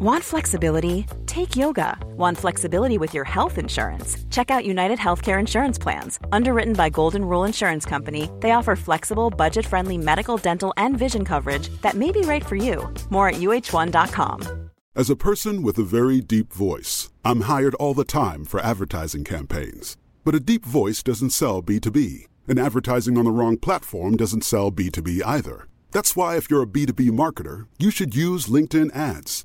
Want flexibility? Take yoga. Want flexibility with your health insurance? Check out United Healthcare Insurance Plans. Underwritten by Golden Rule Insurance Company, they offer flexible, budget friendly medical, dental, and vision coverage that may be right for you. More at uh1.com. As a person with a very deep voice, I'm hired all the time for advertising campaigns. But a deep voice doesn't sell B2B, and advertising on the wrong platform doesn't sell B2B either. That's why, if you're a B2B marketer, you should use LinkedIn ads.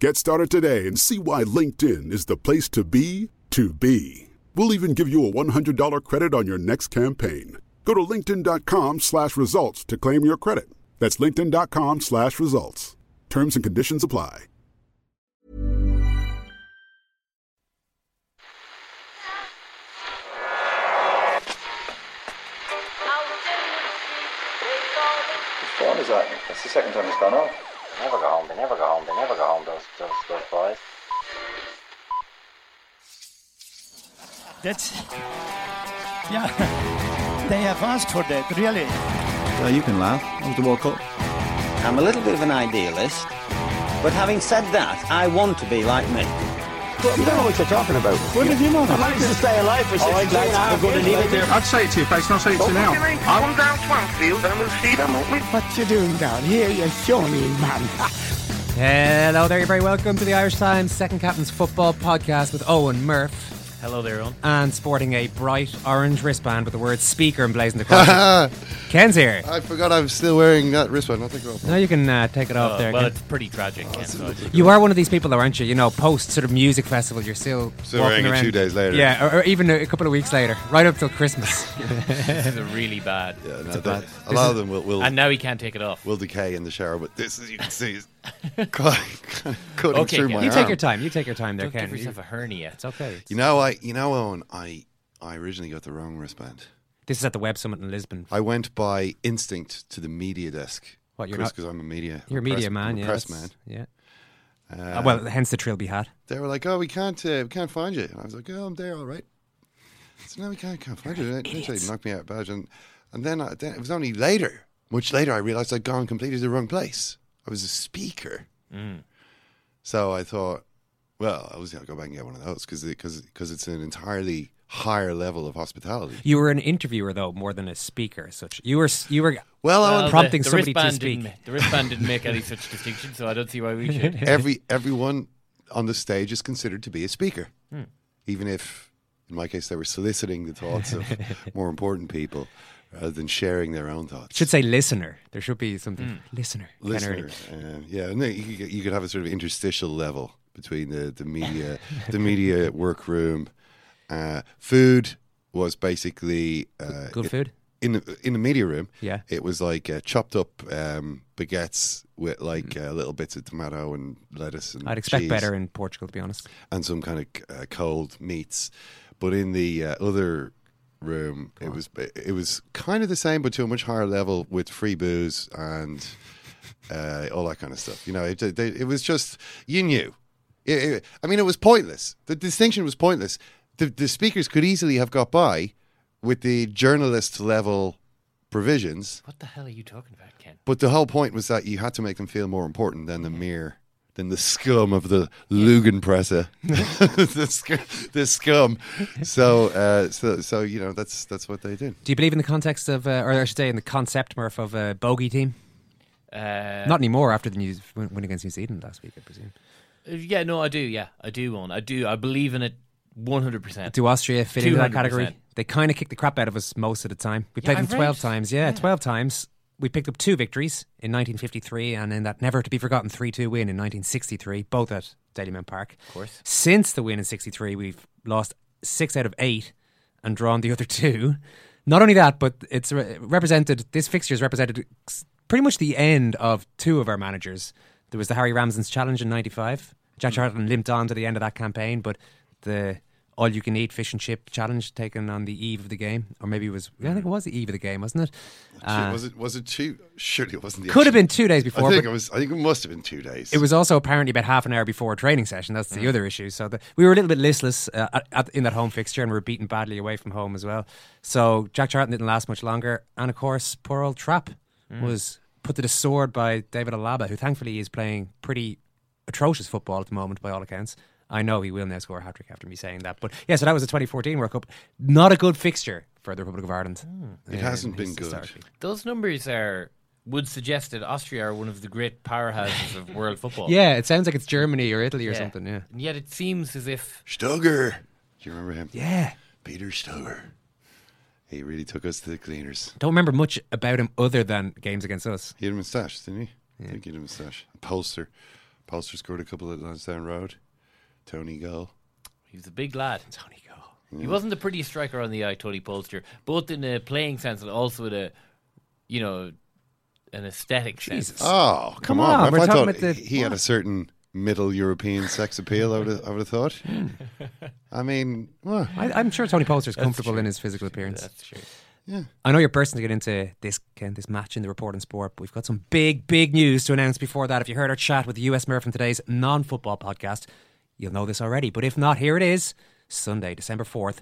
Get started today and see why LinkedIn is the place to be to be. We'll even give you a $100 credit on your next campaign. Go to linkedin.com slash results to claim your credit. That's linkedin.com slash results. Terms and conditions apply. Which one is that? That's the second time it's gone off. They never go home. They never go home. They never go home. Those those those boys. That's yeah. They have asked for that, really. Well, you can laugh. It was the World Cup. I'm a little bit of an idealist, but having said that, I want to be like me. You don't know what you're talking about. What did you know? I managed to stay alive for 62 and a half We're going to years. leave it there. I'd say it to your face, and I'll say it to you now. Come down Swansfield and we'll see them, won't we? What you doing down here, you shawny man? Hello there, you're very welcome to the Irish Times Second Captain's Football Podcast with Eoin Murph. Hello there, Eoin. And sporting a bright orange wristband with the word speaker emblazoned across it. Ken's here. I forgot I'm still wearing that wristband. I'll take it off. Now you can uh, take it off Oh, there. well, Ken. it's pretty tragic, Ken. so You are one of these people, though, aren't you? You know, post sort of music festival, you're still Still walking wearing it around. two days later. Yeah, or, or even a couple of weeks later, right up till Christmas. this is really bad. Yeah, no, a they- bad- a lot of them will, will, And now he can't take it off. will decay in the shower, but this, as you can see, is cut- cutting Okay, through Ken. my you arm. take your time. You take your time there, Don't Ken. give yourself a hernia. It's okay. It's- You know, I, you know, Eoin, I, I originally got the wrong wristband. This is at the Web Summit in Lisbon. I went by instinct to the media desk. What, you're because I'm a media. You're a media press, man, I'm yeah. press man. Yeah. Uh, Uh, well, hence the trilby hat. they were like, "Oh, we can't, uh, we can't find you." And I was like, "Oh, I'm there, all right." So now we can't, can't find you. They they knocked me out of badge, and and then, I, then it was only later, much later, I realised I'd gone completely to the wrong place. I was a speaker, so I thought, well, I was going to go back and get one of those because because because it's an entirely higher level of hospitality. You were an interviewer, though, more than a speaker. as Such you were. You were. Well, Well, Eoin, the- prompting the somebody to speak. Didn't, the wristband didn't make any such distinction, so I don't see why we should. every everyone on the stage is considered to be a speaker, Hmm. even if, in my case, they were soliciting the thoughts of more important people rather than sharing their own thoughts. Should say listener. There should be something. Hmm. Listener. Listener, uh, yeah, and then you could, you could have a sort of interstitial level between the the media the media workroom. Uh, food was basically uh, Good food. in the in the media room. Yeah. it was like uh, chopped up um, baguettes with like uh, little bits of tomato and lettuce and Mm. I'd expect cheese better in Portugal, to be honest. and some kind of uh, cold meats. But in the uh, other room, it was it was kind of the same, but to a much higher level with free booze and uh, all that kind of stuff. You know, it, it, it was just you knew. It- I mean, it was pointless. The distinction was pointless. The, the speakers could easily have got by with the journalist level provisions, What the hell are you talking about, Ken? but the whole point was that you had to make them feel more important than the mere. Than the scum of the Lugenpresse, the, sc- the scum. So, uh, so, so you know that's that's what they did. Do you believe in the context of, uh, or I should say, in the concept, Murph, of a bogey team? Uh, Not anymore after the news win win against New Zealand last week, I presume. uh, yeah, no, I do. Yeah, I do, Eoin. I do. I believe in it 100%. Do Austria fit into that 200%. category? They kind of kick the crap out of us most of the time. We Yeah, played them 12 read- times. Yeah, yeah. 12 times. We picked up two victories in 1953 and in that never to be forgotten 3 2 win in 1963, both at Dalymount Park. Of course. Since the win in 63, we've lost six out of eight and drawn the other two. Not only that, but it's re- represented, this fixture has represented pretty much the end of two of our managers. There was the Harry Ramsden's challenge in 95 Jack hmm. Charlton limped on to the end of that campaign, but the all you can eat fish and chip challenge taken on the eve of the game, or maybe it was. I think it was the eve of the game, wasn't it? Uh, was it was it two? Surely it wasn't. The could have been two days before. I think it was. I think it must have been two days. It was also apparently about half an hour before a training session. That's the Mm. other issue. So the, we were a little bit listless uh, at, at, in that home fixture, and we were beaten badly away from home as well. So Jack Charlton didn't last much longer, and of course, poor old Trap Mm. was put to the sword by David Alaba, who thankfully is playing pretty atrocious football at the moment, by all accounts. I know he will now score a hat trick after me saying that. But yeah, so that was the 2014 World Cup. Not a good fixture for the Republic of Ireland. It um, hasn't been good. historically. Those numbers are would suggest that Austria are one of the great powerhouses of world football. Yeah, it sounds like it's Germany or Italy or Yeah. something. Yeah. And yet it seems as if Stöger. Do you remember him? Yeah. Peter Stöger. He really took us to the cleaners. Don't remember much about him other than games against us. He had a moustache, didn't he? I think he had a moustache. A Polster. Polster scored a couple of times down road. Tony Gull. he was a big lad. Tony Go. He wasn't the prettiest striker on the eye, Toni Polster, both in a playing sense and also in a, you know, an aesthetic sense. Jesus. Oh, come, Come on. on, we're I talking thought about the- he had a certain middle European sex appeal, I would have, I would have thought. Hmm. I mean, well, I, I'm sure Toni Polster's comfortable in his physical appearance. That's true. I know you're person to get into this Ken, this match in the report and sport, but we've got some big, big news to announce before that. If you heard our chat with the US Murph from today's non-football podcast, you'll know this already. But if not, here it is. Sunday, December 4th,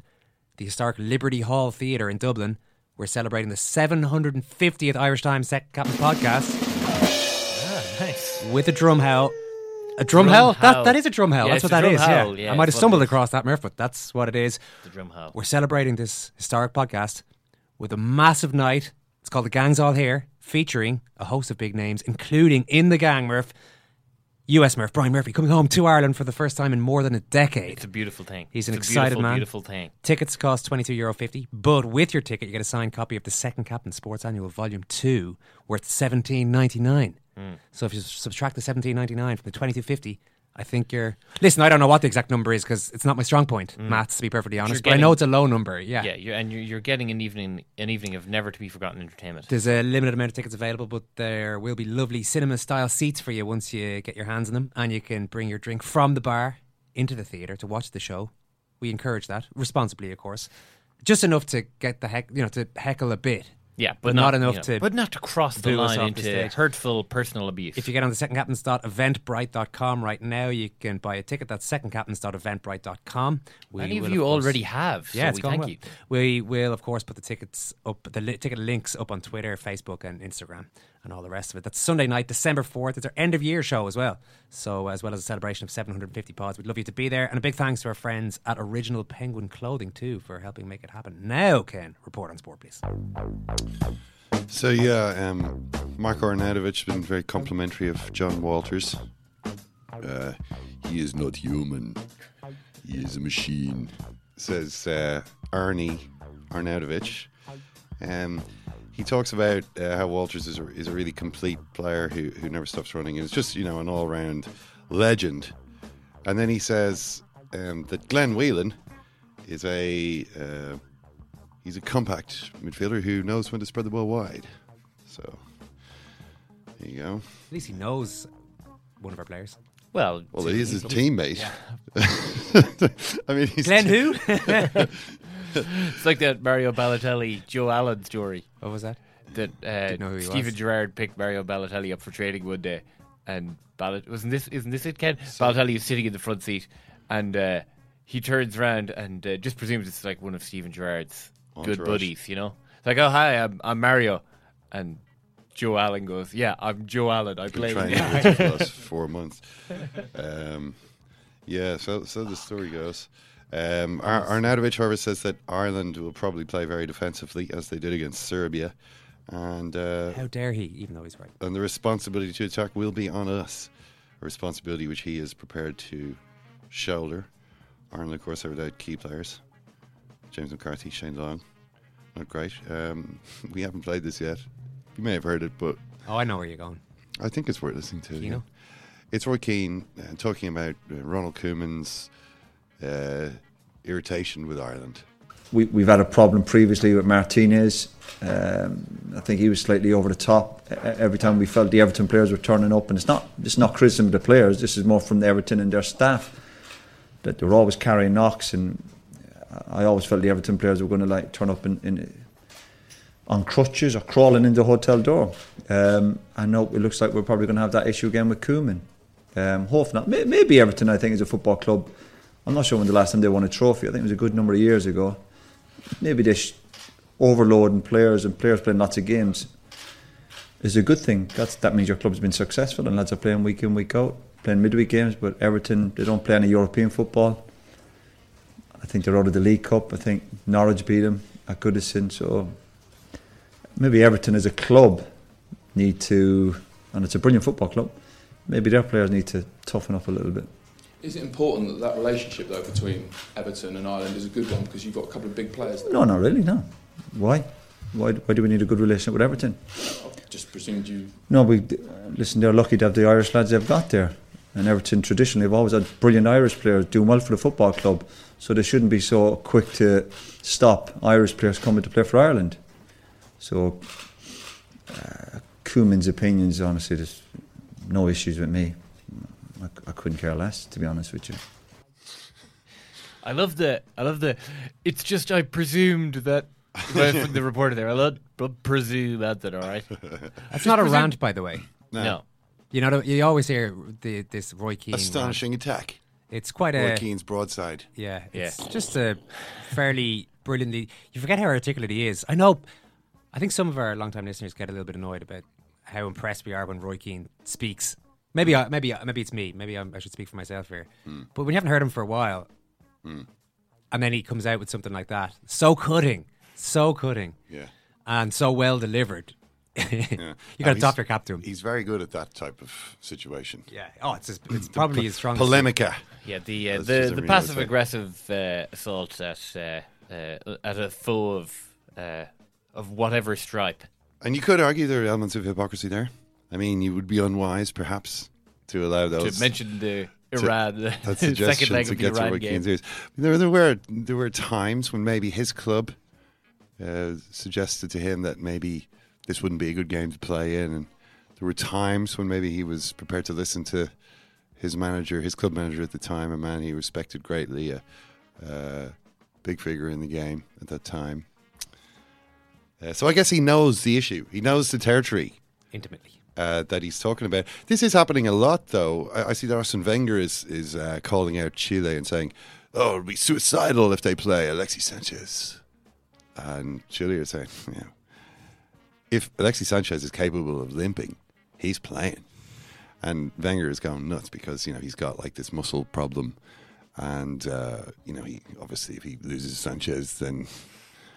the historic Liberty Hall Theatre in Dublin. We're celebrating the 750th Irish Times Set Captain podcast Nice. with a drum howl. A drum, Drum howl? That, that is a drum howl. Yeah, that's what that is. yeah. yeah, I might have it's what it stumbled across that, Murph, but that's what it is. The drum howl. We're celebrating this historic podcast with a massive night. It's called The Gang's All Here, featuring a host of big names, including in the gang, Murph, US Murph, Brian Murphy, coming home to Ireland for the first time in more than a decade. It's a beautiful thing. He's an It's a excited beautiful, man. Beautiful thing. Tickets cost twenty two euro fifty, but with your ticket you get a signed copy of the Second Captain Sports Annual Volume Two, worth seventeen ninety nine. Hmm. So if you subtract the seventeen ninety nine from the twenty two fifty, I think you're. Listen, I don't know what the exact number is because it's not my strong point, mm. maths, to be perfectly honest. But I know it's a low number. Yeah. Yeah, you're, and you're, you're getting an evening, an evening of never to be forgotten entertainment. There's a limited amount of tickets available, but there will be lovely cinema style seats for you once you get your hands on them, and you can bring your drink from the bar into the theatre to watch the show. We encourage that responsibly, of course. Just enough to get the heck, you know, to heckle a bit. Yeah, but, But not you enough know, to but not to cross the line off the into hurtful personal abuse. If you get on the secondcaptains.eventbrite.com right now, you can buy a ticket. That's secondcaptains.eventbrite.com. We Many of you course- already have, so Yeah, it's we thank well. you. We will, of course, put the tickets up, the li- ticket links up on Twitter, Facebook, and Instagram, and all the rest of it. That's Sunday night, December 4th. It's our end of year show as well. So, as well as a celebration of 750 pods, we'd love you to be there. And a big thanks to our friends at Original Penguin Clothing, too, for helping make it happen. Now, Ken, report on sport, please. So yeah, um, Marko Arnautovic has been very complimentary of Jon Walters. Uh, he is not human. He is a machine, says uh, Arnie Arnautovic. Um, he talks about uh, how Walters is a, is a really complete player who, who never stops running. It's just you know an all round legend. And then he says um, that Glenn Whelan is a uh, he's a compact midfielder who knows when to spread the ball wide. So there you go. At least he knows one of our players. well, Well, to- he is his teammate. I mean, he's Glenn who? It's like that Mario Balotelli Joe Allen story what was that? that uh, know who he Steven was. Gerrard picked Mario Balotelli up for training one day, and Ballot wasn't this isn't this it, Ken? Balotelli is sitting in the front seat, and uh, he turns around and uh, just presumes it's like one of Steven Gerrard's good Entourage. buddies, you know. It's like, oh hi, I'm, I'm Mario, and Joe Allen goes, yeah, I'm Joe Allen. I been play. training with him for the last four months. Um, yeah, so so the story goes. Um, Ar- Arnautovic, however, says that Ireland will probably play very defensively as they did against Serbia, and uh, How dare he, even though he's right. and the responsibility to attack will be on us. A responsibility which he is prepared to shoulder. Ireland, of course, are without key players. James McCarthy, Shane Long. Not great. Um, we haven't played this yet. You may have heard it, but Oh, I know where you're going. I think it's worth listening to. You yeah. know? It's Roy Keane uh, talking about uh, Ronald Koeman's uh, irritation with Ireland. we, we've had a problem previously with Martinez. Um, I think he was slightly over the top every time we felt the Everton players were turning up, and it's not it's not criticism of the players. This is more from the Everton and their staff that they were always carrying knocks, and I always felt the Everton players were going to like turn up in, in on crutches or crawling in the hotel door. Um, I know it looks like we're probably going to have that issue again with Koeman. Um, not. Maybe Everton, I think, is a football club. I'm not sure when the last time they won a trophy. I think it was a good number of years ago. Maybe this overloading players and players playing lots of games is a good thing. That's, that means your club's been successful and lads are playing week in, week out, playing midweek games. But Everton, they don't play any European football. I think they're out of the League Cup. I think Norwich beat them at Goodison. So maybe Everton as a club need to, and it's a brilliant football club, maybe their players need to toughen up a little bit. Is it important that that relationship though between Everton and Ireland is a good one because you've got a couple of big players? there? No, not really, no. Why? Why, why do we need a good relationship with Everton? I've just presumed you. No, we listen. They're lucky to have the Irish lads they've got there, and Everton traditionally have always had brilliant Irish players doing well for the football club. So they shouldn't be so quick to stop Irish players coming to play for Ireland. So, uh, Koeman's opinions, honestly, there's no issues with me. I, I couldn't care less, to be honest with you. I love the. I love the. It's just I presumed that. well, from the reporter there, I love presume that's it. All right. That's not a rant, by the way. No. No. You know, you always hear the, this Roy Keane. Astonishing rant. attack. It's quite Roy a Keane's broadside. Yeah, Yeah. it's just a fairly brilliantly. You forget how articulate he is. I know. I think some of our long-time listeners get a little bit annoyed about how impressed we are when Roy Keane speaks. Maybe, I, maybe, maybe it's me. Maybe I'm, I should speak for myself here. But when you haven't heard him for a while, and then he comes out with something like that, so cutting, so cutting, Yeah. and so well delivered. you Yeah. got to top your cap to him. He's very good at that type of situation. Yeah. Oh, it's his, it's probably his strongest. Polemica. Yeah, the uh, the, the passive aggressive uh, assault at uh, uh, at a foe of uh, of whatever stripe. And you could argue there are elements of hypocrisy there. I mean, you would be unwise, perhaps, to allow those to mention the to- Iran that second suggestion leg to of the get to Iran Roy game. Ears. There, there were there were times when maybe his club uh, suggested to him that maybe this wouldn't be a good game to play in, and there were times when maybe he was prepared to listen to his manager, his club manager at the time, a man he respected greatly, a uh, big figure in the game at that time. Uh, so I guess he knows the issue. He knows the territory Intimately. Uh, that he's talking about. This is happening a lot, though. I, I see that Arsene Wenger is is uh, calling out Chile and saying, "Oh, it'll be suicidal if they play Alexis Sanchez," and Chile are saying, "Yeah, if Alexis Sanchez is capable of limping, he's playing." And Wenger is going nuts because you know he's got like this muscle problem, and uh, you know he obviously if he loses Sanchez, then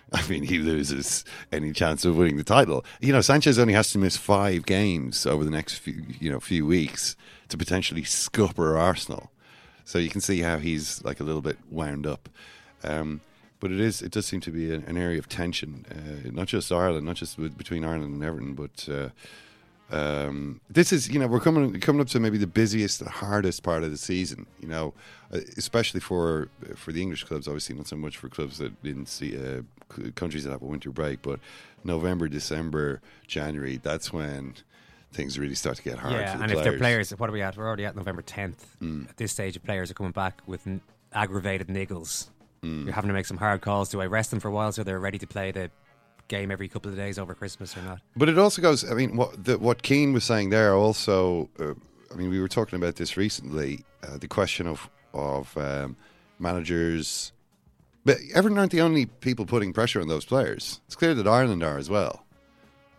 I mean, he loses any chance of winning the title. You know, Sanchez only has to miss five games over the next few, you know, few weeks to potentially scupper Arsenal. So you can see how he's like a little bit wound up. Um, but it is, it does seem to be an, an area of tension, uh, not just Ireland, not just with, between Ireland and Everton, but uh, um, this is, you know, we're coming coming up to maybe the busiest, the hardest part of the season. You know, uh, especially for for the English clubs. Obviously, not so much for clubs that didn't see uh, countries that have a winter break, but November, December, January. That's when things really start to get hard. Yeah, for the and players. if they're players, what are we at? We're already at November 10th. At this stage, players are coming back with n- aggravated niggles, you're having to make some hard calls. Do I rest them for a while so they're ready to play the game every couple of days over Christmas or not? But it also goes. I mean, what the, what Keane was saying there also. Uh, I mean, we were talking about this recently. Uh, the question of of um, managers, but Everton aren't the only people putting pressure on those players. It's clear that Ireland are as well.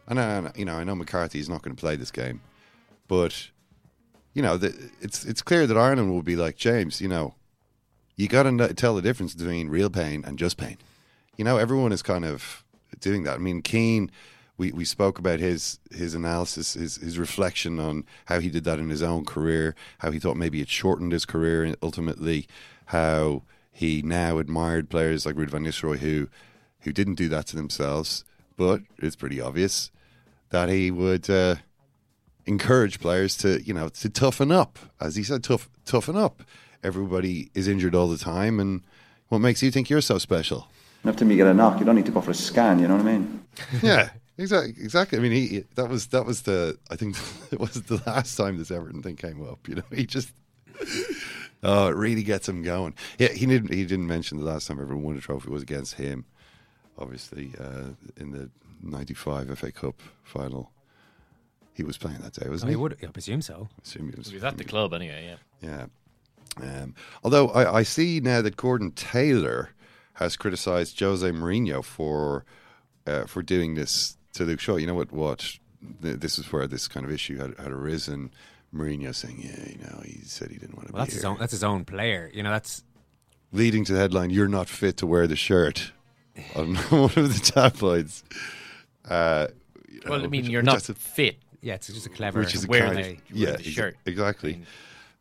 And uh, you know, I know McCarthy is not going to play this game, but you know, the, it's it's clear that Ireland will be like James. You know, you got to tell the difference between real pain and just pain. You know, everyone is kind of doing that. I mean, Keane, we, we spoke about his his analysis, his his reflection on how he did that in his own career, how he thought maybe it shortened his career, and ultimately how he now admired players like Ruud van Nistelrooy who who didn't do that to themselves. But it's pretty obvious that he would uh, encourage players to you know to toughen up, as he said, tough toughen up. Everybody is injured all the time, and what makes you think you're so special? Enough time you get a knock, you don't need to go for a scan. You know what I mean? yeah, exactly. Exactly. I mean, he that was that was the I think it was the last time this Everton thing came up. You know, he just oh, it really gets him going. Yeah, he didn't he didn't mention the last time Everton won a trophy was against him, obviously uh, in the '95 FA Cup final. He was playing that day, wasn't Oh, he? he would- I presume so. I assume he was. He was at the club anyway. Yeah. Yeah. Um, although I, I see now that Gordon Taylor has criticised Jose Mourinho for uh, for doing this to Luke Shaw. You know what? What this is where this kind of issue had, had arisen. Mourinho saying, "Yeah, you know, he said he didn't want to Well, be that's his own. That's his own player. You know, that's leading to the headline, "You're not fit to wear the shirt," on one of the tabloids. Uh, Well, I mean, which- you're which not I said- fit. Yeah, it's just a clever which is a wear kind the- of- yeah, the shirt. exactly.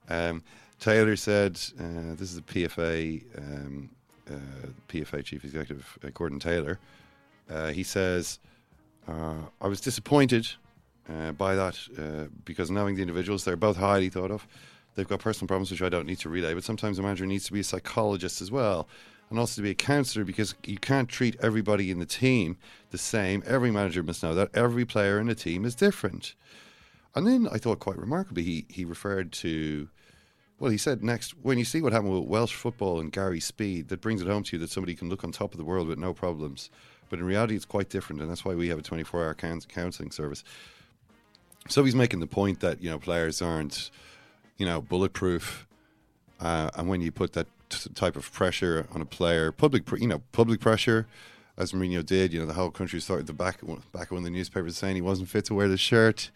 Um, Taylor said, uh, "This is the PFA um, PFA chief executive uh, Gordon Taylor." Uh, he says, uh, "I was disappointed uh, by that uh, because knowing the individuals, they're both highly thought of. They've got personal problems which I don't need to relay, but sometimes a manager needs to be a psychologist as well." And also to be a counsellor because you can't treat everybody in the team the same. Every manager must know that every player in a team is different. And then I thought quite remarkably, he, he referred to, well, he said next, when you see what happened with Welsh football and Gary Speed, that brings it home to you that somebody can look on top of the world with no problems. But in reality, it's quite different, and that's why we have a 24 hour counselling service. So he's making the point that, you know, players aren't, you know, bulletproof. Uh, and when you put that t- type of pressure on a player, public, pr- you know, public pressure, as Mourinho did, you know, the whole country started the back, back when the newspapers saying he wasn't fit to wear the shirt.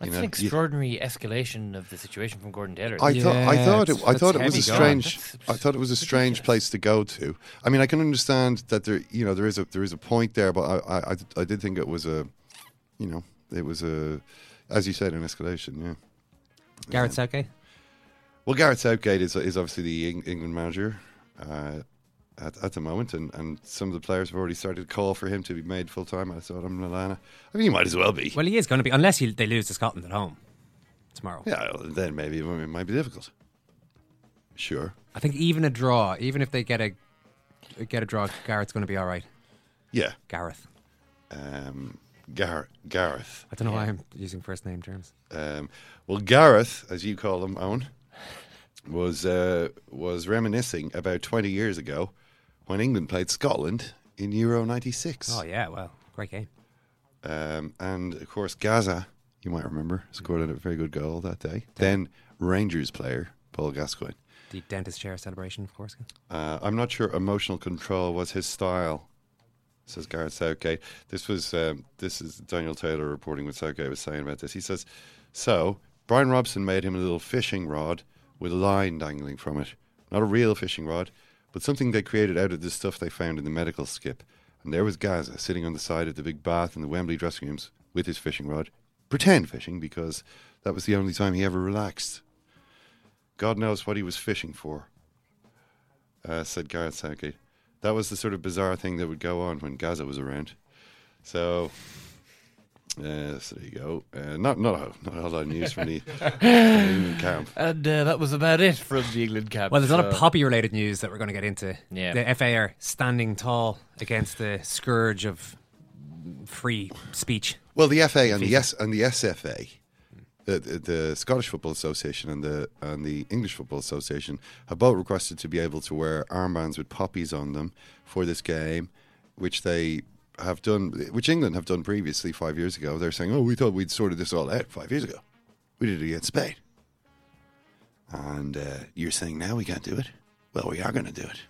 That's you know, an you- extraordinary escalation of the situation from Gordon Taylor. I thought I thought it, I thought it was a strange I thought it was a strange place to go to. I mean, I can understand that there you know there is a there is a point there, but I I, I, I did think it was a you know it was a as you said an escalation. Yeah. Gareth Southgate. Well, Gareth Southgate is is obviously the Eng- England manager uh, at at the moment, and, and some of the players have already started to call for him to be made full time. I thought I'm Lallana. I mean, he might as well be. Well, he is going to be unless he, they lose to Scotland at home tomorrow. Yeah, well, then maybe it might be difficult. Sure. I think even a draw, even if they get a get a draw, Gareth's going to be all right. Yeah. Gareth. Um, Gar- Gareth. I don't know why I'm using first name terms. Um, well, Gareth, as you call him, Eoin, was uh, was reminiscing about 20 years ago when England played Scotland in Euro 96. Oh yeah, well, great game. Um, and of course, Gaza, you might remember, scored a very good goal that day. Then Rangers player Paul Gascoigne. The dentist chair celebration, of course. Uh, I'm not sure emotional control was his style, says Gareth Southgate. This was um, this is Daniel Taylor reporting what Southgate was saying about this. He says, "So Brian Robson made him a little fishing rod with a line dangling from it, not a real fishing rod, but something they created out of the stuff they found in the medical skip. And there was Gaza sitting on the side of the big bath in the Wembley dressing rooms with his fishing rod, pretend fishing because that was the only time he ever relaxed. God knows what he was fishing for." uh, said Gareth Southgate. That was the sort of bizarre thing that would go on when Gaza was around. So, uh, so there you go. Uh, not not a, not a lot of news from the, from the England camp. And uh, that was about it from the England camp. Well, there's a lot of so- poppy related news that we're going to get into. Yeah. The FA are standing tall against the scourge of free speech. Well, the FA and the FIFA. S and the SFA, the, the, the Scottish Football Association and the and the English Football Association have both requested to be able to wear armbands with poppies on them for this game, which they have done, which England have done previously five years ago. They're saying, "Oh, we thought we'd sorted this all out five years ago. We did it against Spain." And uh, you're saying now we can't do it? Well, we are going to do it.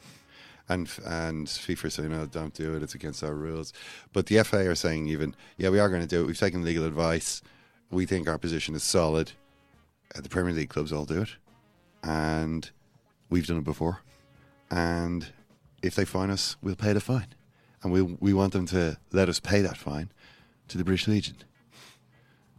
And and FIFA saying, no, don't do it. It's against our rules. But the FA are saying even, yeah, we are going to do it. We've taken legal advice. We think our position is solid. Uh, the Premier League clubs all do it, and we've done it before. And if they fine us, we'll pay the fine, and we we want them to let us pay that fine to the British Legion.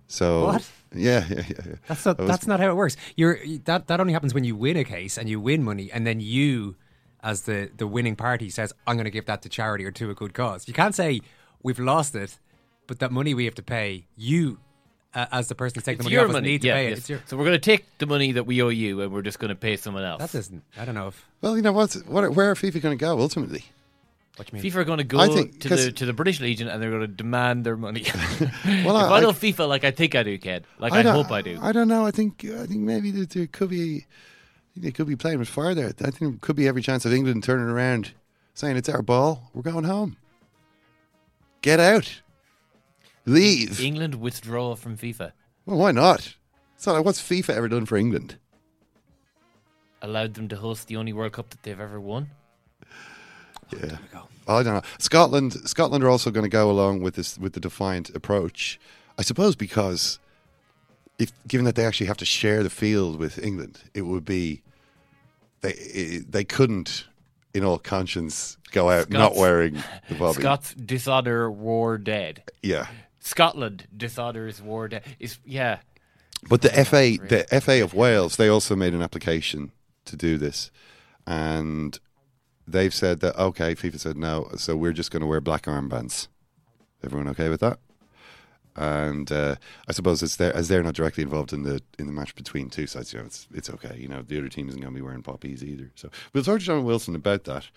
So What? Yeah, yeah, yeah. yeah. That's not. Was- That's not how it works. You're that. That only happens when you win a case and you win money, and then you, as the the winning party, says, "I'm going to give that to charity or to a good cause." You can't say we've lost it, but that money we have to pay you, uh, as the person taking the money your off money. need to yeah, pay it. yes. It's your. So we're going to take the money that we owe you, and we're just going to pay someone else. That doesn't. I don't know if. Well, you know what? what where are FIFA going to go ultimately? What do you mean? FIFA are going to go I think- to 'cause- the to the British Legion and they're going to demand their money. Well, if I- I, know I- FIFA like I think I do, kid. like I, don't- hope I do. I don't know. I think I think maybe that there could be they could be playing with fire there. I think there could be every chance of England turning around, saying it's our ball. We're going home. Get out. Leave. England withdraw from FIFA. Well, why not? It's not like what's FIFA ever done for England? Allowed them to host the only World Cup that they've ever won. Yeah. I don't know. Scotland Scotland are also going to go along with this with the defiant approach. I suppose because if given that they actually have to share the field with England, it would be they it, they couldn't in all conscience go out not wearing the bobby. Scots dishonor war dead. Yeah. Scotland dishonors war dead. Is yeah. But the FA, the FA of Wales, they also made an application to do this, and they've said that okay. FIFA said no, so we're just going to wear black armbands. Everyone okay with that? And uh, I suppose it's there as they're not directly involved in the in the match between two sides. You know, it's it's okay. You know, the other team isn't going to be wearing poppies either. So we'll talk to John Wilson about that.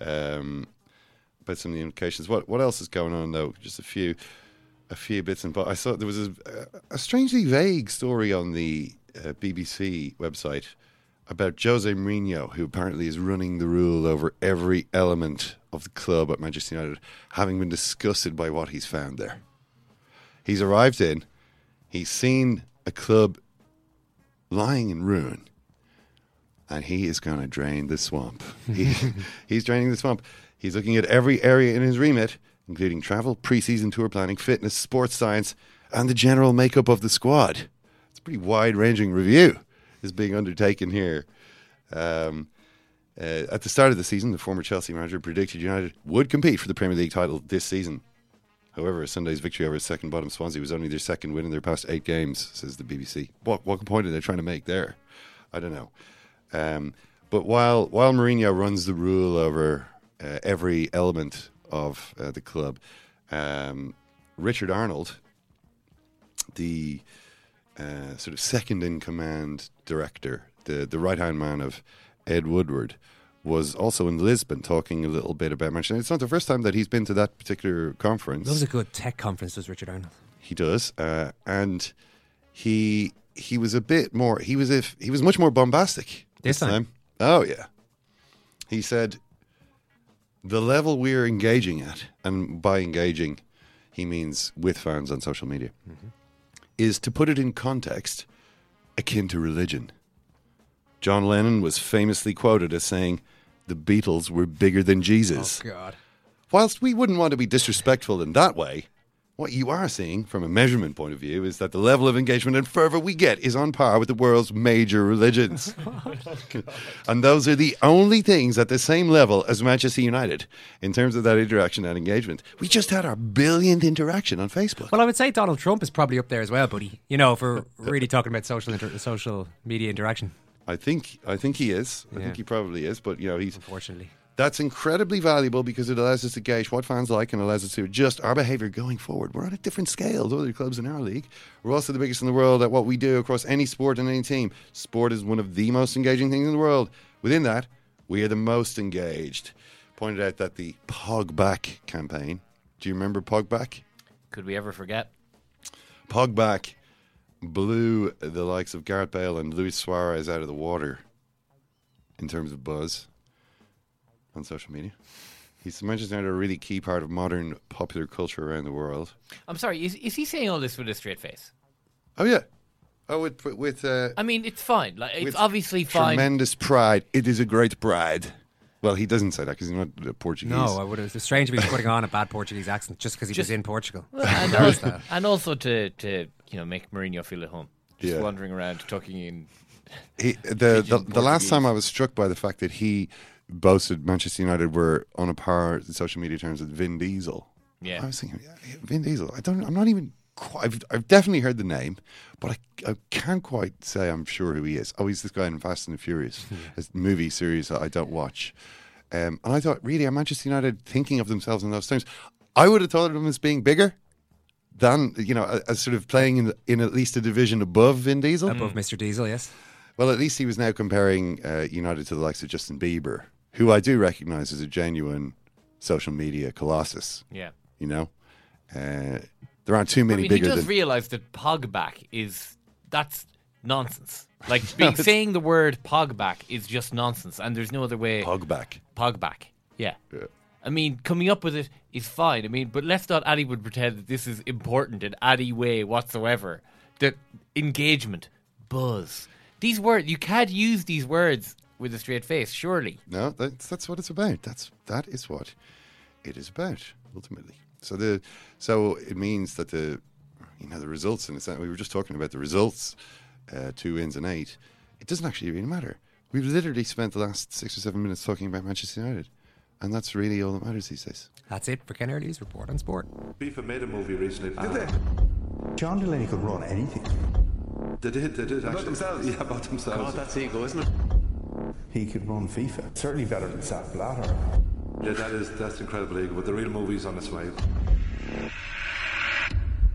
Um, about some of the implications. What what else is going on though? Just a few a few bits and but I saw there was a, a strangely vague story on the uh, BBC website about Jose Mourinho, who apparently is running the rule over every element of the club at Manchester United, having been disgusted by what he's found there. He's arrived in, he's seen a club lying in ruin, and he is going to drain the swamp. He, he's draining the swamp. He's looking at every area in his remit, including travel, preseason tour planning, fitness, sports science, and the general makeup of the squad. It's a pretty wide ranging review is being undertaken here. Um, uh, at the start of the season, the former Chelsea manager predicted United would compete for the Premier League title this season. However, Sunday's victory over second bottom Swansea was only their second win in their past eight games, says the BBC. What what point are they trying to make there? I don't know. Um, but while while Mourinho runs the rule over uh, every element of uh, the club, um, Richard Arnold, the uh, sort of second in command director, the the right hand man of Ed Woodward, was also in Lisbon talking a little bit about Manchester. It's not the first time that he's been to that particular conference. Loves a good tech conference, does Richard Arnold? He does, uh, and he he was a bit more. He was if he was much more bombastic This time? Oh yeah, he said the level we're engaging at, and by engaging, he means with fans on social media, is to put it in context akin to religion. John Lennon was famously quoted as saying, "The Beatles were bigger than Jesus." Oh, God. Whilst we wouldn't want to be disrespectful in that way, what you are seeing from a measurement point of view is that the level of engagement and fervour we get is on par with the world's major religions. Oh, and those are the only things at the same level as Manchester United in terms of that interaction and engagement. We just had our billionth interaction on Facebook. Well, I would say Donald Trump is probably up there as well, buddy. You know, if we're really talking about social inter- social media interaction. I think I think he is. I Yeah. think he probably is, but you know, he's Unfortunately. That's incredibly valuable because it allows us to gauge what fans like and allows us to adjust our behaviour going forward. We're on a different scale to other clubs in our league. We're also the biggest in the world at what we do across any sport and any team. Sport is one of the most engaging things in the world. Within that, we are the most engaged. Pointed out that the Pogback campaign. Do you remember Pogback? Could we ever forget? Pogback blew the likes of Gareth Bale and Luis Suarez out of the water in terms of buzz on social media. He's Manchester United a really key part of modern popular culture around the world. I'm sorry. Is is he saying all this with a straight face? Oh yeah, oh with with uh, I mean, it's fine. Like it's obviously fine. Tremendous pride. It is a great pride. Well, he doesn't say that because he's not Portuguese. No, I would have. It's strange if he was putting on a bad Portuguese accent just because he Just- was in Portugal. and, also, that. and also to to you know make Mourinho feel at home. Just Yeah. wandering around talking in. He, the, the, the last time I was struck by the fact that he boasted Manchester United were on a par in social media terms with Vin Diesel. Yeah. I was thinking, Vin Diesel. I don't. I'm not even. Quite, I've, I've definitely heard the name, but I, I can't quite say I'm sure who he is. Oh, he's this guy in Fast and the Furious, a movie series that I don't watch. Um, and I thought, really, are Manchester United thinking of themselves in those terms? I would have thought of them as being bigger than you know, as sort of playing in in at least a division above Vin Diesel. Above Mr. Diesel, yes. Well, at least he was now comparing uh, United to the likes of Justin Bieber, who I do recognise as a genuine social media colossus. Yeah. You know, uh, there aren't too I many mean, he bigger does than. realise that pogback is that's nonsense. Like being, saying the word pogback is just nonsense, and there's no other way. Pogback. Pogback. Yeah. Yeah. I mean, coming up with it is fine. I mean, but let's not Addy would pretend that this is important in any way whatsoever. That engagement, buzz, these words you can't use these words with a straight face. Surely. No, that's that's what it's about. That's that is what it is about ultimately. So the so it means that the you know the results and it's we were just talking about the results, uh, two wins and eight. It doesn't actually really matter. We've literally spent the last six or seven minutes talking about Manchester United, and that's really all that matters these days. That's it for Ken Early's report on sport. FIFA made a movie recently. Did they? John Delaney could run anything. They did. They did. About actually. themselves? Yeah, about themselves. God, that's ego, isn't it? He could run FIFA. Certainly better than Sepp Blatter. Yeah, that is that's incredible ego. But the real movie's on its way.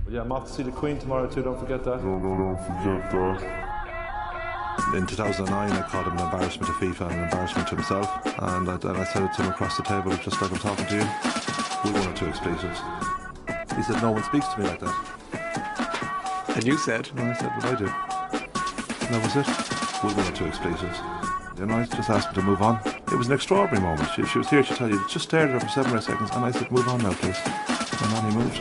Yeah, I'm off to see the Queen tomorrow too. Don't forget that. No, no, don't forget that. In 2009, I called him an embarrassment to FIFA and an embarrassment to himself, and I, and I said it to him across the table, just like I'm talking to you. We one or two expletives. He said, "No one speaks to me like that." And you said? And I said, "What I do." And that was it. We one or two expletives. Then I just asked him to move on. It was an extraordinary moment. She, she was here to tell you. Just stared at her for seven or eight seconds, and I said, "Move on now, please." And then he moved.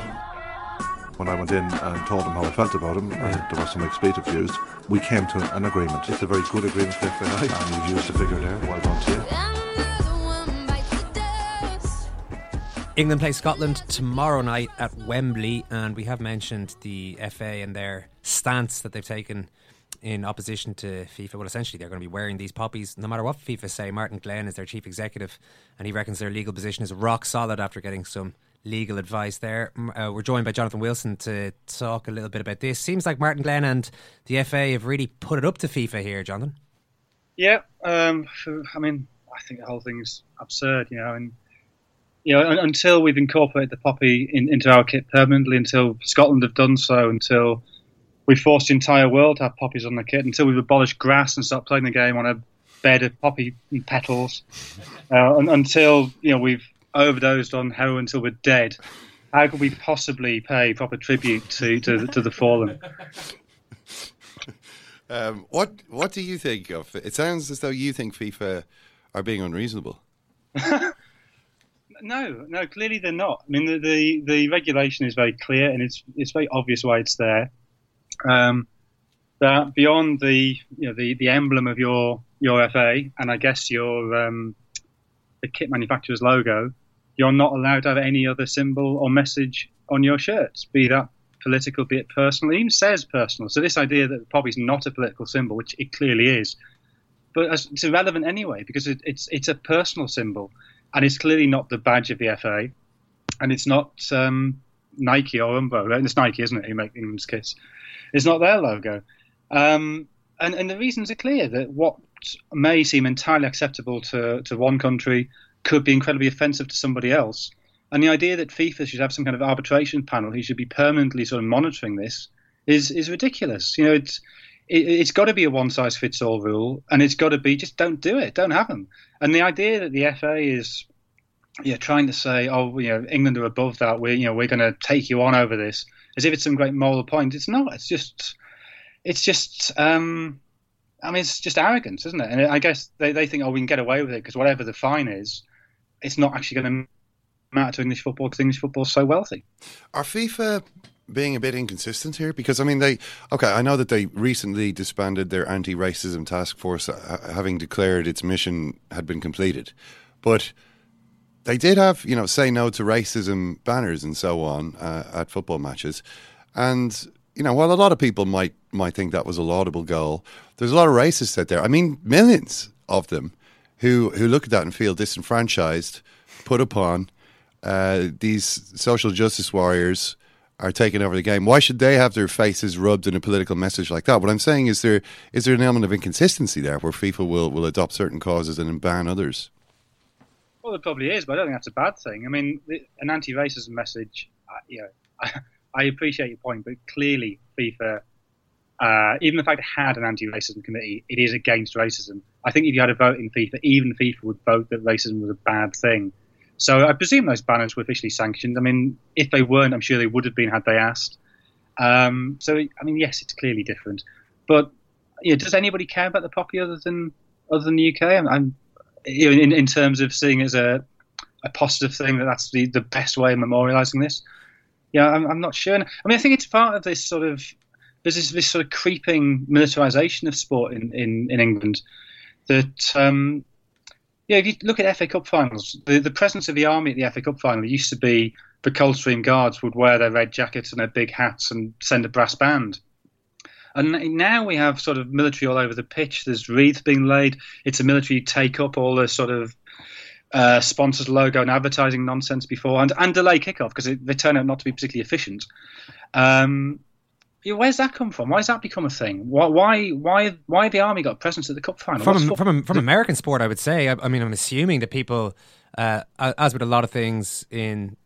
When I went in and told him how I felt about him, and there were some expletives used, we came to an agreement. It's a very good agreement for FAI, and you've used the figure there. Well done to you. England play Scotland tomorrow night at Wembley, and we have mentioned the FA and their stance that they've taken in opposition to FIFA. Well, essentially, they're going to be wearing these poppies no matter what FIFA say. Martin Glenn is their chief executive, and he reckons their legal position is rock solid after getting some legal advice there. Uh, we're joined by Jonathan Wilson to talk a little bit about this. Seems like Martin Glenn and the FA have really put it up to FIFA here, Jonathan. Yeah, um, I mean, I think the whole thing's absurd, you know, and you know, until we've incorporated the poppy in, into our kit permanently, until Scotland have done so, until we've forced the entire world to have poppies on the kit, until we've abolished grass and stopped playing the game on a bed of poppy petals, uh, un- until you know we've overdosed on heroin until we're dead. How could we possibly pay proper tribute to to, to the fallen? Um, what what do you think of? It sounds as though you think FIFA are being unreasonable. No, no, clearly they're not. I mean, the, the, the regulation is very clear and it's it's very obvious why it's there. Um, that beyond the you know the, the emblem of your your FA and I guess your um, the kit manufacturer's logo, you're not allowed to have any other symbol or message on your shirts, be that political, be it personal. It even says personal. So this idea that poppy's not a political symbol, which it clearly is, but it's irrelevant anyway because it, it's it's a personal symbol, and it's clearly not the badge of the FA, and it's not um, Nike or Umbro. It's Nike, isn't it? Who make England's kits? It's not their logo, um, and and the reasons are clear that what may seem entirely acceptable to to one country could be incredibly offensive to somebody else. And the idea that FIFA should have some kind of arbitration panel who should be permanently sort of monitoring this is is ridiculous. You know, it's it, it's got to be a one size fits all rule, and it's got to be just don't do it, don't have them. And the idea that the FA is yeah trying to say, oh, you know, England are above that, we're you know we're going to take you on over this, as if it's some great moral point. It's not. It's just it's just. Um, I mean, it's just arrogance, isn't it? And I guess they, they think, oh, we can get away with it because whatever the fine is, it's not actually going to matter to English football because English football is so wealthy. Are FIFA being a bit inconsistent here? Because I mean, they okay. I know that they recently disbanded their anti-racism task force, uh, having declared its mission had been completed, but they did have you know say no to racism banners and so on uh, at football matches, and you know while a lot of people might might think that was a laudable goal, there's a lot of racists out there. I mean, millions of them who who look at that and feel disenfranchised, put upon. Uh, these social justice warriors are taking over the game. Why should they have their faces rubbed in a political message like that? What I'm saying is there is there an element of inconsistency there where FIFA will, will adopt certain causes and ban others? Well, it probably is, but I don't think that's a bad thing. I mean, an anti-racism message, you know, I, I appreciate your point, but clearly FIFA, uh, even the fact it had an anti-racism committee, it is against racism. I think if you had a vote in FIFA, even FIFA would vote that racism was a bad thing. So I presume those banners were officially sanctioned. I mean, if they weren't, I'm sure they would have been had they asked. Um, so I mean, yes, it's clearly different. But you know, does anybody care about the poppy other than other than the UK? I'm, I'm you know, in, in terms of seeing it as a a positive thing that that's the, the best way of memorialising this. Yeah, I'm, I'm not sure. I mean, I think it's part of this sort of there's this, this sort of creeping militarisation of sport in, in, in England that um, yeah, if you look at FA Cup finals, the, the presence of the army at the FA Cup final used to be the Coldstream Guards would wear their red jackets and their big hats and send a brass band. And now we have sort of military all over the pitch. There's wreaths being laid. It's a military take up all the sort of uh, sponsors logo and advertising nonsense beforehand and delay kickoff because they turn out not to be particularly efficient. Um, where's that come from? Why has that become a thing? Why, why, why, why the army got presence at the cup final? From from from American sport, I would say. I, I mean, I'm assuming that people, uh, as with a lot of things in,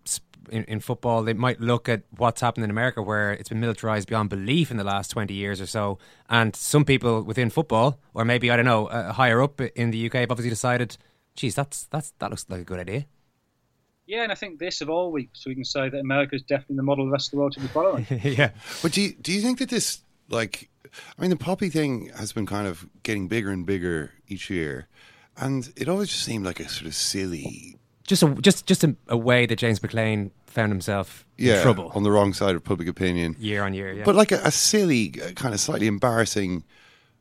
in, in football, they might look at what's happened in America, where it's been militarized beyond belief in the last 20 years or so. And some people within football, or maybe I don't know, uh, higher up in the UK, have obviously decided, geez, that's that's that looks like a good idea. Yeah, and I think this of all weeks we can say that America is definitely the model the rest of the world to be following. yeah, but do you, do you think that this like, I mean, the poppy thing has been kind of getting bigger and bigger each year, and it always just seemed like a sort of silly, just a just just a, a way that James McClean found himself yeah, in trouble on the wrong side of public opinion year on year. Yeah. But like a, a silly, kind of slightly embarrassing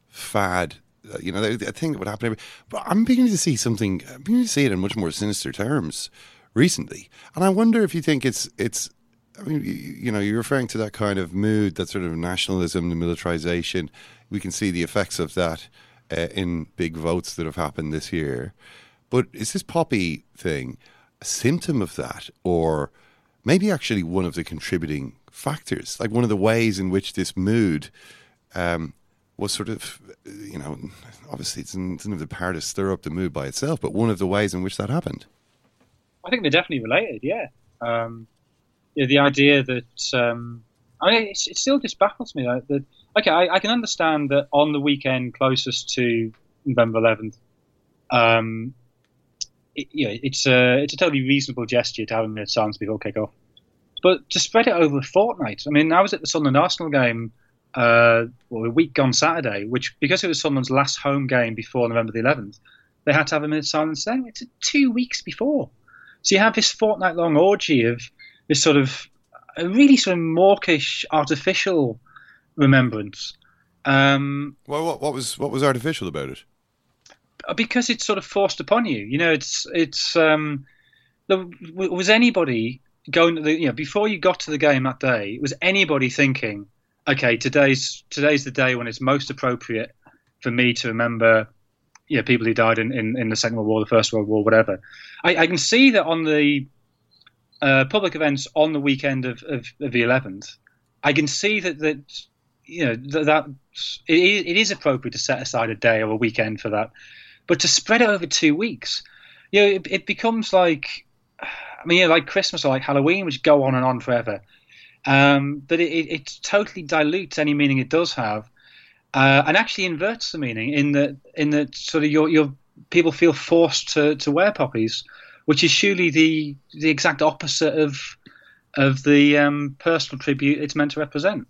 fad uh, you know, I think that would happen. Every, but I'm beginning to see something. I'm beginning to see it in much more sinister terms recently, and I wonder if you think it's it's. I mean, you, you know, you're referring to that kind of mood, that sort of nationalism, the militarization. We can see the effects of that uh, in big votes that have happened this year. But is this poppy thing a symptom of that, or maybe actually one of the contributing factors, like one of the ways in which this mood um, was sort of, you know, obviously it doesn't have the power to stir up the mood by itself, but one of the ways in which that happened. I think they're definitely related. Yeah, um, yeah the idea that um, I mean, it, it, still just baffles me that, that okay, I, I, can understand that on the weekend closest to November 11th, um, it, you know, it's a it's a totally reasonable gesture to have a minute of silence before kick off, but to spread it over a fortnight. I mean, I was at the Sunderland Arsenal game uh, well, a week gone Saturday, which because it was Sunderland's last home game before November the 11th, they had to have a minute of silence then. It's two weeks before. So you have this fortnight long orgy of this sort of a really sort of mawkish, artificial remembrance. Um, well, what, what was what was artificial about it? Because it's sort of forced upon you. You know, it's it's um, was anybody going to the you know before you got to the game that day? Was anybody thinking? okay, today's today's the day when it's most appropriate for me to remember, you know, people who died in, in, in the Second World War, the First World War, whatever. I, I can see that on the uh, public events on the weekend of, of, of, the 11th, I can see that that you know that, that it, it is appropriate to set aside a day or a weekend for that, but to spread it over two weeks, you know, it, it becomes like. I mean, you know, like Christmas or like Halloween, which go on and on forever um, but it, it, it, totally dilutes any meaning it does have, uh, and actually inverts the meaning in that in that sort of your your people feel forced to, to wear poppies, which is surely the the exact opposite of of the um, personal tribute it's meant to represent.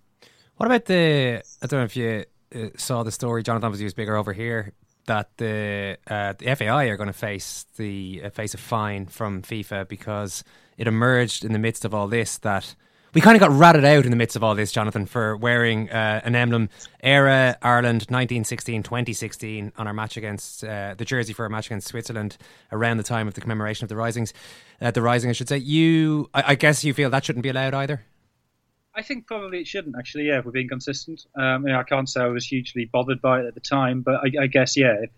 What about the? I don't know if you uh, saw the story. Jonathan was used bigger over here that the uh, the FAI are going to face the uh, face a fine from FIFA because it emerged in the midst of all this that we kind of got ratted out in the midst of all this, Jonathan, for wearing uh, an emblem. Era Ireland 1916 2016 on our match against uh, the jersey for our match against Switzerland around the time of the commemoration of the Risings. Uh, the Rising, I should say. You, I, I, guess you feel that shouldn't be allowed either? I think probably it shouldn't, actually, yeah, if we're being consistent. Um, you know, I can't say I was hugely bothered by it at the time, but I, I guess, yeah, if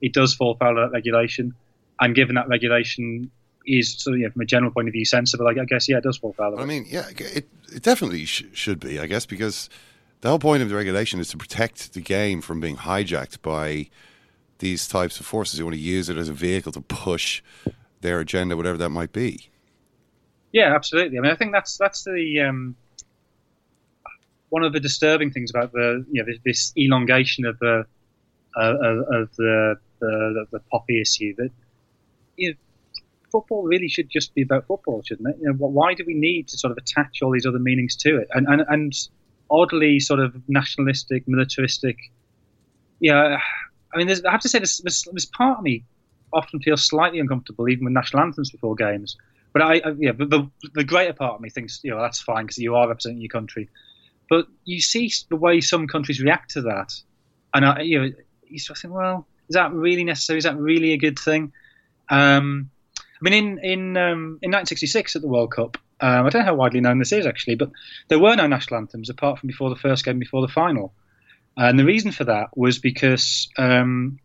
it does fall foul of that regulation, and given that regulation is so yeah, from a general point of view sensible. I, I guess yeah, it does fall foul. Of it. I mean, yeah, it, it definitely sh- should be. I guess because the whole point of the regulation is to protect the game from being hijacked by these types of forces who want to use it as a vehicle to push their agenda, whatever that might be. Yeah, absolutely. I mean, I think that's that's the um, one of the disturbing things about the you know this, this elongation of the uh, of, the, the, the poppy issue that you know, football really should just be about football, shouldn't it? You know, why do we need to sort of attach all these other meanings to it? And and, and oddly sort of nationalistic, militaristic. Yeah, I mean, I have to say, this, this, this part of me often feels slightly uncomfortable, even with national anthems before games. But I, I yeah, the the greater part of me thinks, you know, that's fine because you are representing your country. But you see the way some countries react to that, and I, you know, you sort of think, well, is that really necessary? Is that really a good thing? Um, I mean, in in um, in 1966 at the World Cup, um, I don't know how widely known this is actually, but there were no national anthems apart from before the first game, before the final. And the reason for that was because um,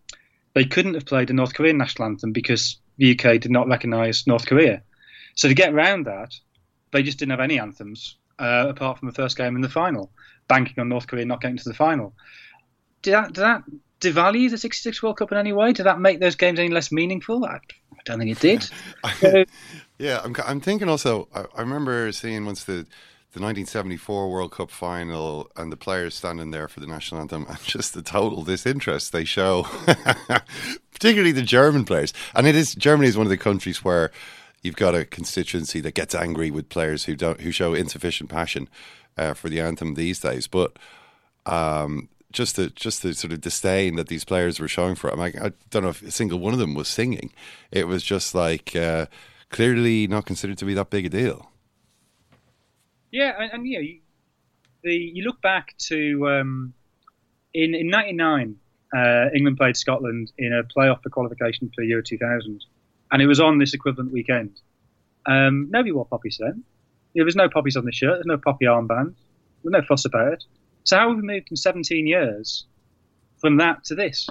they couldn't have played the North Korean national anthem because the UK did not recognise North Korea. So to get around that, they just didn't have any anthems uh, apart from the first game in the final, banking on North Korea not getting to the final. Did that, did that devalue the 66 World Cup in any way? Did that make those games any less meaningful? I, I don't think it did. yeah, I'm, I'm thinking also, I, I remember seeing once the the 1974 World Cup final and the players standing there for the national anthem and just the total disinterest they show, particularly the German players. And it is Germany is one of the countries where you've got a constituency that gets angry with players who don't who show insufficient passion uh, for the anthem these days. But um, just the just the sort of disdain that these players were showing for it. I, mean, I don't know if a single one of them was singing. It was just like uh, clearly not considered to be that big a deal. Yeah, and, and you you, the you look back to um, in in '99, uh, England played Scotland in a playoff for qualification for Euro 2000, and it was on this equivalent weekend. Um, nobody wore poppies then. There was no poppies on the shirt. There's no poppy armband. There's no fuss about it. So how have we moved in 17 years from that to this?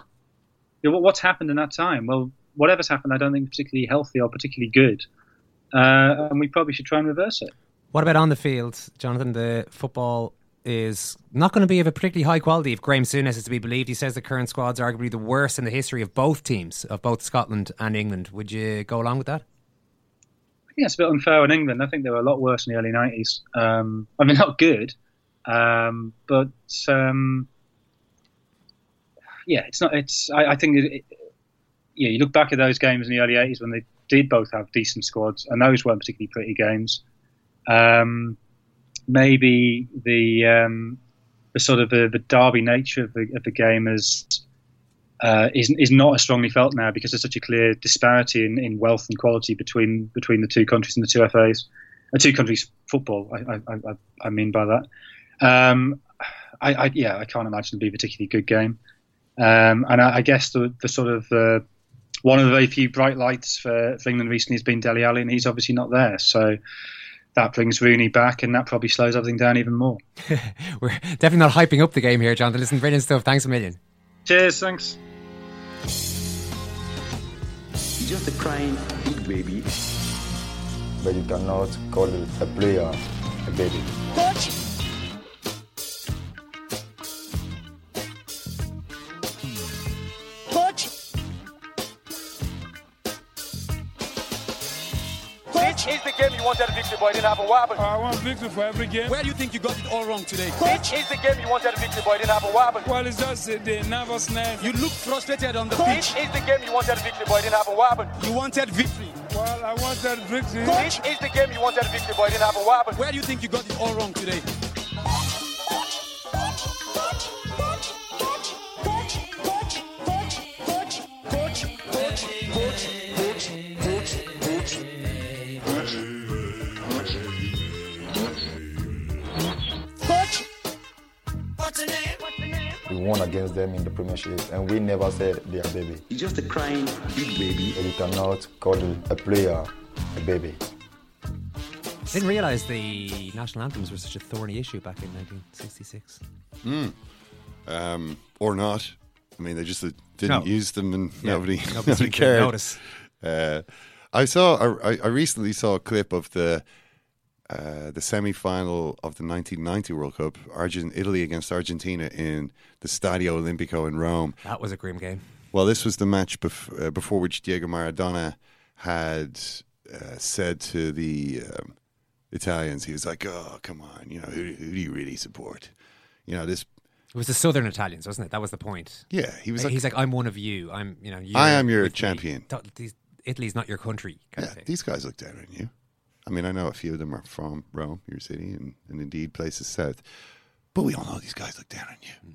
You know, what's happened in that time? Well, whatever's happened, I don't think particularly healthy or particularly good, uh, and we probably should try and reverse it. What about on the field, Jonathan? The football is not going to be of a particularly high quality if Graeme Souness is to be believed. He says the current squad's are arguably the worst in the history of both teams, of both Scotland and England. Would you go along with that? I think that's a bit unfair on England. I think they were a lot worse in the early 90s. Um, I mean, not good, um, but um, yeah, it's not. It's. I, I think. It, it, yeah, you look back at those games in the early 80s when they did both have decent squads, and those weren't particularly pretty games. Um, maybe the um, the sort of the, the derby nature of the, of the game is, uh, is is not as strongly felt now because there's such a clear disparity in, in wealth and quality between between the two countries and the two FAs, the two countries football. I, I, I, mean by that. Um, I, I, yeah, I can't imagine it be a particularly good game. Um, and I, I, guess the, the sort of uh, one of the very few bright lights for, for England recently has been Dele Alli, and he's obviously not there. So that brings Rooney back, and that probably slows everything down even more. We're definitely not hyping up the game here, Jonathan. Listen, brilliant stuff. Thanks a million. Cheers, thanks. Just a crying big baby. But you cannot call a player a baby. Coach! The game wanted victory, but it didn't happen? What happened? I want victory for every game. Where do you think you got it all wrong today? Which is the game you wanted victory, but it didn't happen? What happened? Well, it's just uh, the nervousness. You look frustrated on the pitch. Which is the game you wanted victory, but it didn't happen? What happened? You wanted victory. Well, I wanted victory. Which is the game you wanted victory, but it didn't happen? What happened? Where do you think you got it all wrong today? Against them in the Premiership, and we never said they are baby. He's just a crying big baby. You cannot call a player a baby. Didn't realise the national anthems were such a thorny issue back in 1966. Mm. Um, or not. I mean, they just uh, didn't No. use them, and Yeah, nobody, nobody nobody cared. notice. Uh, I saw. I, I recently saw a clip of the uh, the semi final of the 1990 World Cup, Argent Italy against Argentina in the Stadio Olimpico in Rome. That was a grim game. Well, this was the match bef- uh, before which Diego Maradona had uh, said to the um, Italians, he was like, "Oh, come on, you know, who, who do you really support? You know, this It was the Southern Italians, wasn't it? That was the point. Yeah, he was Like, he's like, I'm one of you. I'm, you know, I am your champion. Italy's not your country. Yeah, these guys look down on you. I mean, I know a few of them are from Rome, your city, and, and indeed places south. But we all know these guys look down on you.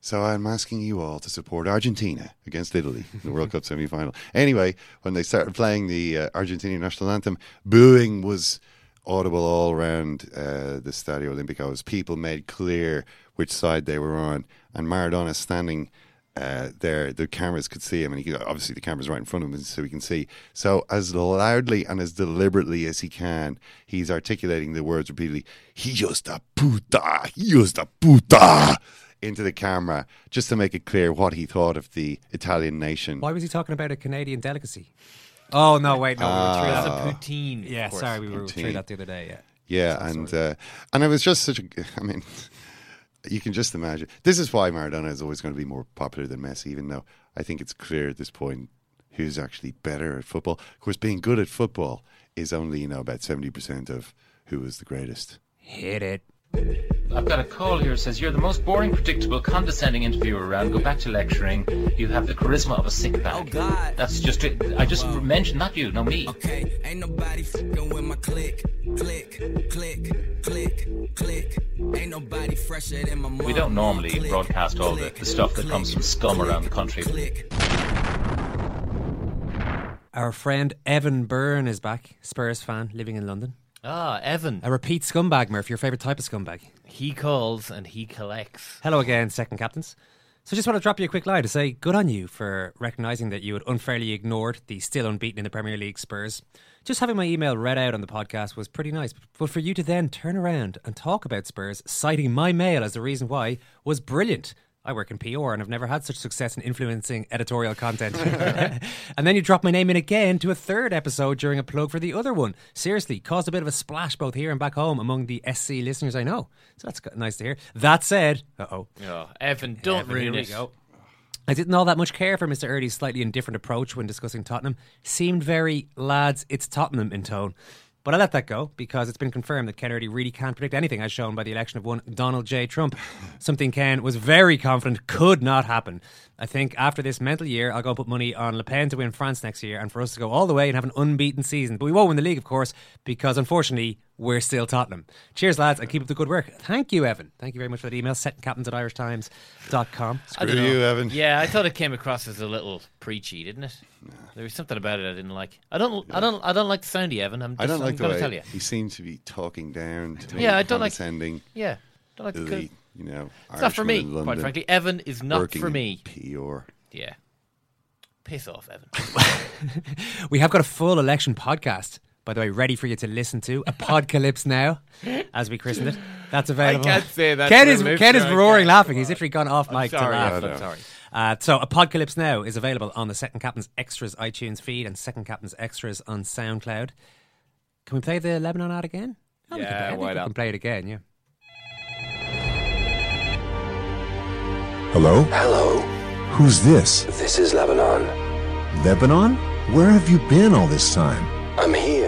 So I'm asking you all to support Argentina against Italy in the World Cup semi final. Anyway, when they started playing the uh, Argentinian national anthem, booing was audible all around uh, the Stadio Olimpico as people made clear which side they were on. And Maradona standing uh, there, the cameras could see him, and he could, obviously the camera's right in front of him, so he can see. So as loudly and as deliberately as he can, he's articulating the words repeatedly. Hijos da puta, hijos a puta, into the camera, just to make it clear what he thought of the Italian nation. Why was he talking about a Canadian delicacy? Oh no, wait, no, we were through Ah. that. poutine. Yeah, sorry, we were through Poutine. that the other day. Yeah. Yeah, and uh, and it was just such a. I mean, you can just imagine. This is why Maradona is always going to be more popular than Messi, even though I think it's clear at this point who's actually better at football. Of course, being good at football is only you know about seventy percent of who is the greatest. Hit it. I've got a call here. Says you're the most boring, predictable, condescending interviewer around. Go back to lecturing. You have the charisma of a sick bag. Oh God. That's just it. I just mentioned not you, no me. Okay, ain't nobody fucking with my click, click, click, click, click. Ain't nobody fresher than my We don't normally broadcast all the, the stuff that comes from scum around the country. Our friend Evan Byrne is back, Spurs fan living in London. Ah, Evan. A repeat scumbag, Murph, your favourite type of scumbag. He calls and he collects. Hello again, second captains. So just want to drop you a quick line to say good on you for recognising that you had unfairly ignored the still unbeaten in the Premier League Spurs. Just having my email read out on the podcast was pretty nice, but for you to then turn around and talk about Spurs, citing my mail as the reason why, was brilliant. I work in PR and I've never had such success in influencing editorial content. and then you drop my name in again to a third episode during a plug for the other one. Seriously, caused a bit of a splash both here and back home among the SC listeners I know. So that's nice to hear. That said, uh oh. Oh, Evan, don't Evan, ruin it. go. I didn't all that much care for Mr. Early's slightly indifferent approach when discussing Tottenham. Seemed very, lads, it's Tottenham in tone. But I let that go because it's been confirmed that Ken Early really can't predict anything as shown by the election of one Donald J. Trump. Something Ken was very confident could not happen. I think after this mental year, I'll go put money on Le Pen to win France next year and for us to go all the way and have an unbeaten season. But we won't win the league, of course, because unfortunately, we're still Tottenham. Cheers, lads, and keep up the good work. Thank you, Evan. Thank you very much for that email. Secondcaptains at irishtimes.com. I don't know. Yeah, I thought it came across as a little preachy, didn't it? There was something about it I didn't like. I don't. I don't. I don't like the sound of Evan. I'm just, I don't like I'm the gonna way tell you. he seems to be talking down to me. Yeah, I don't like- condescending yeah, don't like the the, co- you know. It's not for me, Irishman in quite frankly. Evan is not working for me. PR. Yeah, piss off, Evan. We have got a full election podcast, by the way, ready for you to listen to. Apocalypse Now, as we christened it. That's available. I can't say that Ken is, Ken is roaring can't. laughing. He's literally gone off I'm mic sorry, to laugh. Evan, I'm sorry. Uh, so, Apocalypse Now is available on the Second Captain's Extras iTunes feed and Second Captain's Extras on SoundCloud. Can we play the Lebanon ad again? Oh, we can play- I Yeah, why we not? can play it again, yeah. Hello? Hello, Who's this? this is Lebanon. Lebanon? Where have you been all this time? I'm here.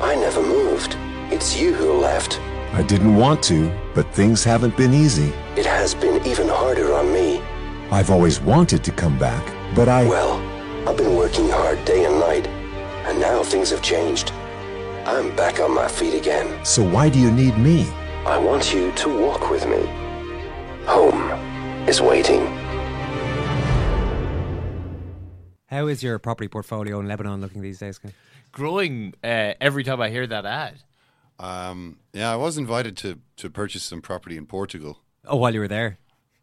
I never moved. It's you who left. I didn't want to, but things haven't been easy. It has been even harder on me. I've always wanted to come back, but I. Well, I've been working hard day and night, and now things have changed. I'm back on my feet again. So why do you need me? I want you to walk with me. Home is waiting. How is your property portfolio in Lebanon looking these days, Ken? Growing uh, every time I hear that ad. Um, yeah, I was invited to, to purchase some property in Portugal. Oh, while you were there?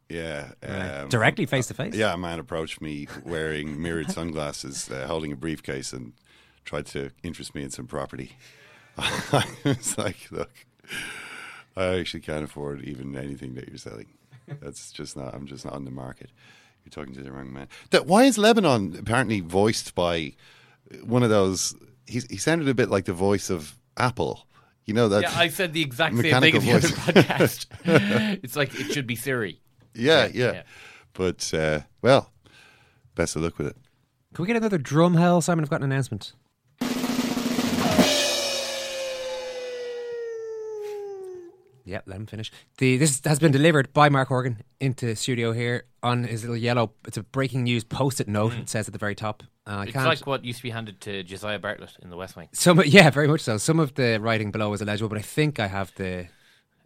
Yeah. Right. um, Directly face to face? Yeah, a man approached me wearing mirrored sunglasses, uh, holding a briefcase, and tried to interest me in some property. I was like, look, I actually can't afford even anything that you're selling. That's just not, I'm just not on the market. You're talking to the wrong man. That, why is Lebanon apparently voiced by one of those? He's, he sounded a bit like the voice of Apple. You know that? yeah, I said the exact same thing in the other podcast. it's like it should be Siri. Yeah, yeah. But uh, well, best of luck with it. Can we get another drum hell? Simon, I've got an announcement. Yep, let him finish. The this has been delivered by Mark Horgan into studio here on his little yellow. It's a breaking news post-it note. It says at the very top, Uh, I it's can't. like what used to be handed to Josiah Bartlet in the West Wing. Some, yeah, very much so. Some of the writing below is illegible, but I think I have the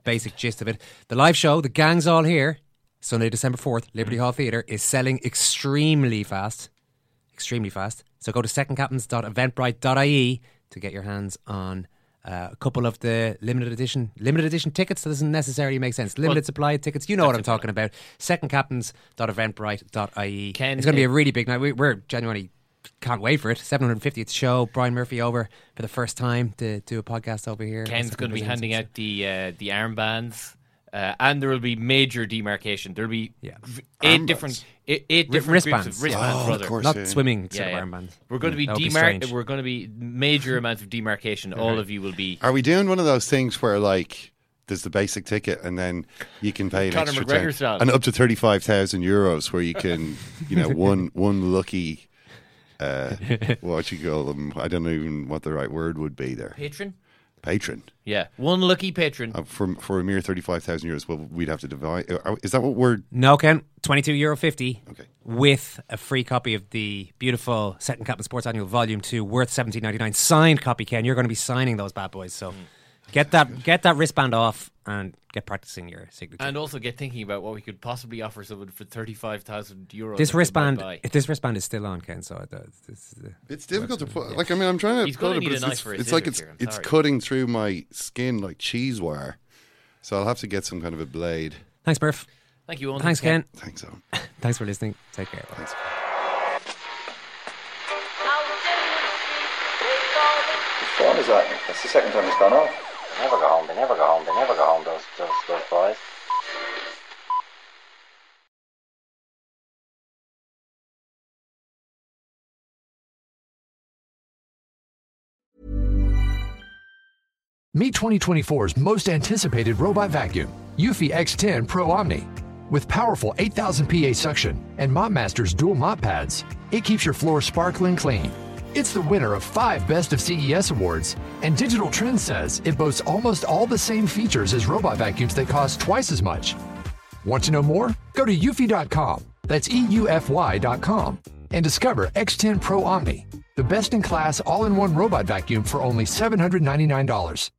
basic gist of it. The live show, The Gang's All Here, Sunday, December 4th, Liberty Hall Theatre, is selling extremely fast. Extremely fast. So go to secondcaptains.eventbrite.ie to get your hands on uh, a couple of the limited edition limited edition tickets. That doesn't necessarily make sense. Limited Well, supply tickets. You know what I'm talking about. Secondcaptains.eventbrite.ie. Ken, it's going to be a really big night. We, we're genuinely can't wait for it. 750th show. Brian Murphy over for the first time to do a podcast over here. Ken's going to be handing out the uh, the armbands, uh, and there will be major demarcation. There'll be v- eight Armbands? different eight, eight Ri- different groups wristbands. of wristbands. Oh, of course, Not yeah. swimming sort of armbands. We're going to be That would be. We're going to be major amounts of demarcation. All of you will be. Are we doing one of those things where like there's the basic ticket and then you can pay an Conor extra McGregor 10 and up to thirty five thousand euros where you can you know one one lucky uh, what you call them I don't know even what the right word would be there Patron? patron Yeah, one lucky patron. uh, for for a mere thirty five thousand euros well we'd have to divide uh, is that what we're No, Ken, twenty-two euro fifty. Okay. With a free copy of the beautiful Second Captain Sports Annual Volume Two, worth seventeen ninety nine. Signed copy, Ken. You're going to be signing those bad boys. So get that get that wristband off and get practicing your signature. And also get thinking about what we could possibly offer someone for thirty-five thousand euros. this wristband, if this wristband is still on, Ken, so it, this, uh, It's difficult to put. Like I mean, I'm trying to. He's put gonna need but a it's, knife it's, for his it's like it's here, it's sorry. cutting through my skin like cheese wire. So I'll have to get some kind of a blade. Thanks, Murph. Thank you, Eoin. Thanks, Ken. Thanks, Eoin. Thanks for listening. Take care. Thanks. Whose phone is that? That's the second time it's gone off. They never go home. They never go home. They never go home. Those those those boys. Meet 2024's most anticipated robot vacuum, Eufy X10 Pro Omni. With powerful 8000 PA suction and MopMaster's dual mop pads, it keeps your floor sparkling clean. It's the winner of five Best of CES awards, and Digital Trends says it boasts almost all the same features as robot vacuums that cost twice as much. Want to know more? Go to eufy.com, that's EUFY.com, and discover X10 Pro Omni, the best in class all in one robot vacuum for only $799.